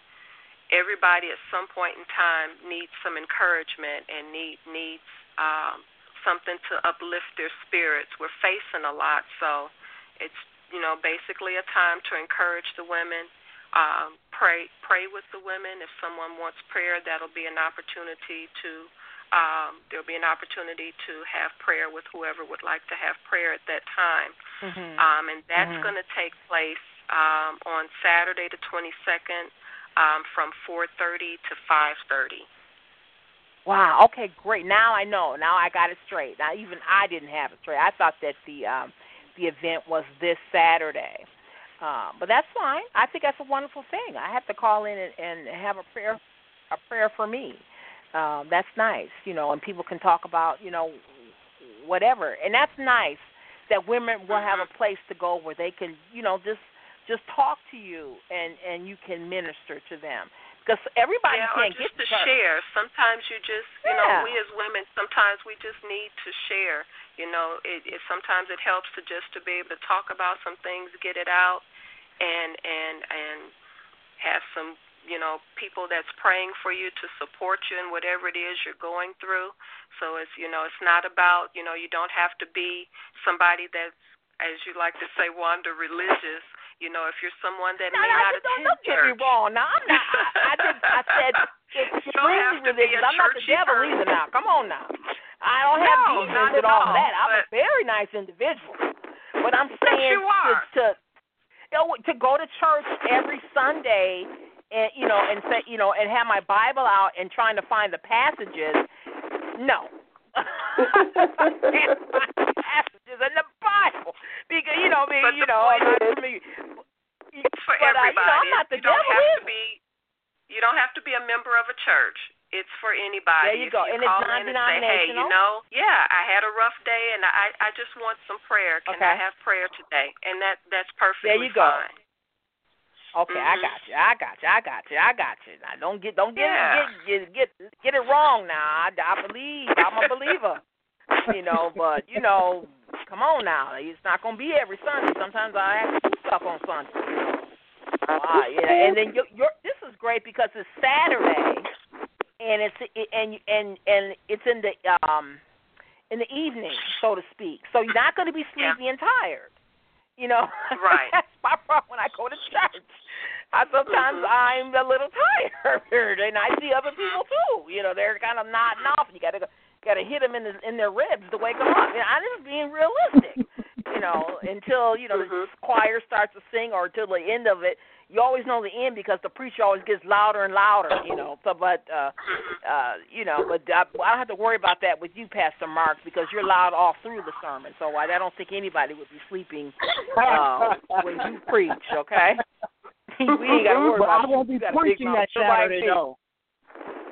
everybody at some point in time needs some encouragement and need needs um, something to uplift their spirits. We're facing a lot, so it's you know basically a time to encourage the women. Um, pray pray with the women. If someone wants prayer, that'll be an opportunity to um, there'll be an opportunity to have prayer with whoever would like to have prayer at that time. Mhm. Um, and that's Mhm. going to take place um, on Saturday the 22nd um, from 4:30 to 5:30. Wow. Okay, great. Now I know. Now I got it straight. Now even I didn't have it straight. I thought that the um the event was this Saturday. Um, but that's fine. I think that's a wonderful thing. I have to call in and, and have a prayer a prayer for me. Um, that's nice, you know, and people can talk about, you know, whatever. And that's nice that women will have a place to go where they can, you know, just just talk to you and and you can minister to them because everybody yeah, can't just get to church. share. Sometimes you just, you Yeah. know, we as women, sometimes we just need to share. You know, it, it sometimes it helps to just to be able to talk about some things, get it out, and and and have some, you know, people that's praying for you to support you in whatever it is you're going through. So it's, you know, it's not about, you know, you don't have to be somebody that's, as you like to say, wander religious. You know, if you're someone that no, may no, not don't, attend don't church. get me wrong. Now I'm not. I, I, did, I <laughs> said extremely religious. I'm not the devil person. either. Now, come on now. I don't have no, demons and all all, that. I'm a very nice individual. But I'm saying to, to to go to church every Sunday and you know and say you know and have my Bible out and trying to find the passages. No. Passages in the Bible because you know I mean you know not is- for me. It's for But, uh, you know, everybody. I'm not the you don't have either. to be. You don't have to be a member of a church. It's for anybody. There you if go. You And it's call in and say, hey, you know, yeah, I had a rough day and I I just want some prayer. Can Okay. I have prayer today? And that that's perfectly There you go. Okay, I Mhm. got you. I got you. I got you. I got you. Now don't get don't get Yeah. get, get get get it wrong now. I, I believe. I'm a believer. you know, <laughs> but you know, come on now. It's not gonna be every Sunday. Sometimes I have to do stuff on Sunday. You know. Ah, yeah, and then your, your this is great because it's Saturday, and it's it, and and and it's in the um in the evening, so to speak. So you're not going to be Yeah. sleepy and tired. You know, <laughs> Right. That's my problem when I go to church. I sometimes Mhm. I'm a little <laughs> tired, and I see other people too. You know, they're kind of nodding off. and You got to go, got to hit them in the, in their ribs to wake them up. And I'm just being realistic. <laughs> You know, until you know the Mhm. choir starts to sing, or until the end of it. You always know the end because the preacher always gets louder and louder. You know, so but uh, uh, you know, but I, I don't have to worry about that with you, Pastor Mark, because you're loud all through the sermon. So I, I don't think anybody would be sleeping uh, when you preach. Okay, we ain't got to worry but about I won't be You got a big preaching that Saturday though.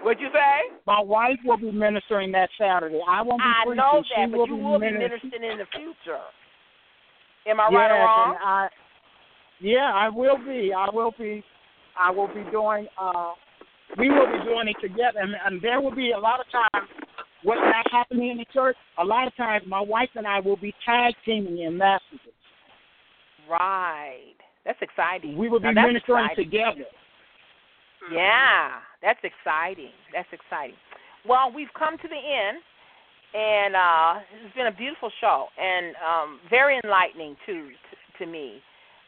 What'd you say? My wife will be ministering that Saturday. I won't be I preaching. I know she that, but will you will be ministering. ministering in the future. Am I yes, right or wrong? I, yeah, I will be. I will be. I will be doing. uh We will be doing it together, and, and there will be a lot of times what's not happening in the church. A lot of times, my wife and I will be tag teaming in messages. Right. That's exciting. We will be Now, ministering exciting. together. Yeah, that's exciting. That's exciting. Well, we've come to the end, and uh, it's been a beautiful show and um, very enlightening too to, to me,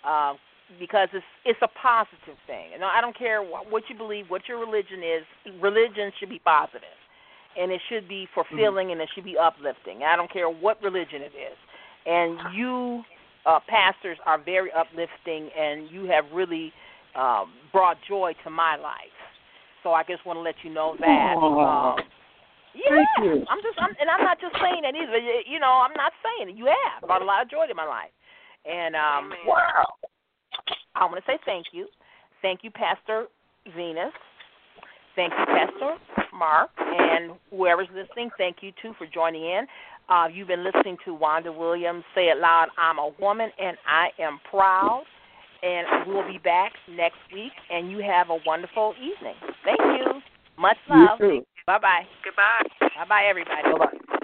uh, because it's it's a positive thing. And I don't care what, what you believe, what your religion is. Religion should be positive, and it should be fulfilling, and it should be uplifting. I don't care what religion it is. And you, uh, pastors, are very uplifting, and you have really um, brought joy to my life. So I just want to let you know that. Aw. Um, yeah, Thank you. I'm just, I'm, and I'm not just saying that either. You know, I'm not saying it. You have brought a lot of joy to my life, and um, Amen. wow. I want to say thank you, thank you, Pastor Venus. Thank you, Pastor Mark, and whoever's listening. Thank you too for joining in. Uh, you've been listening to Wanda Williams. Say it loud. I'm a woman, and I am proud and we'll be back next week. And you have a wonderful evening. Thank you. Much You love. too. Bye bye. Goodbye. Bye bye, everybody. Bye-bye.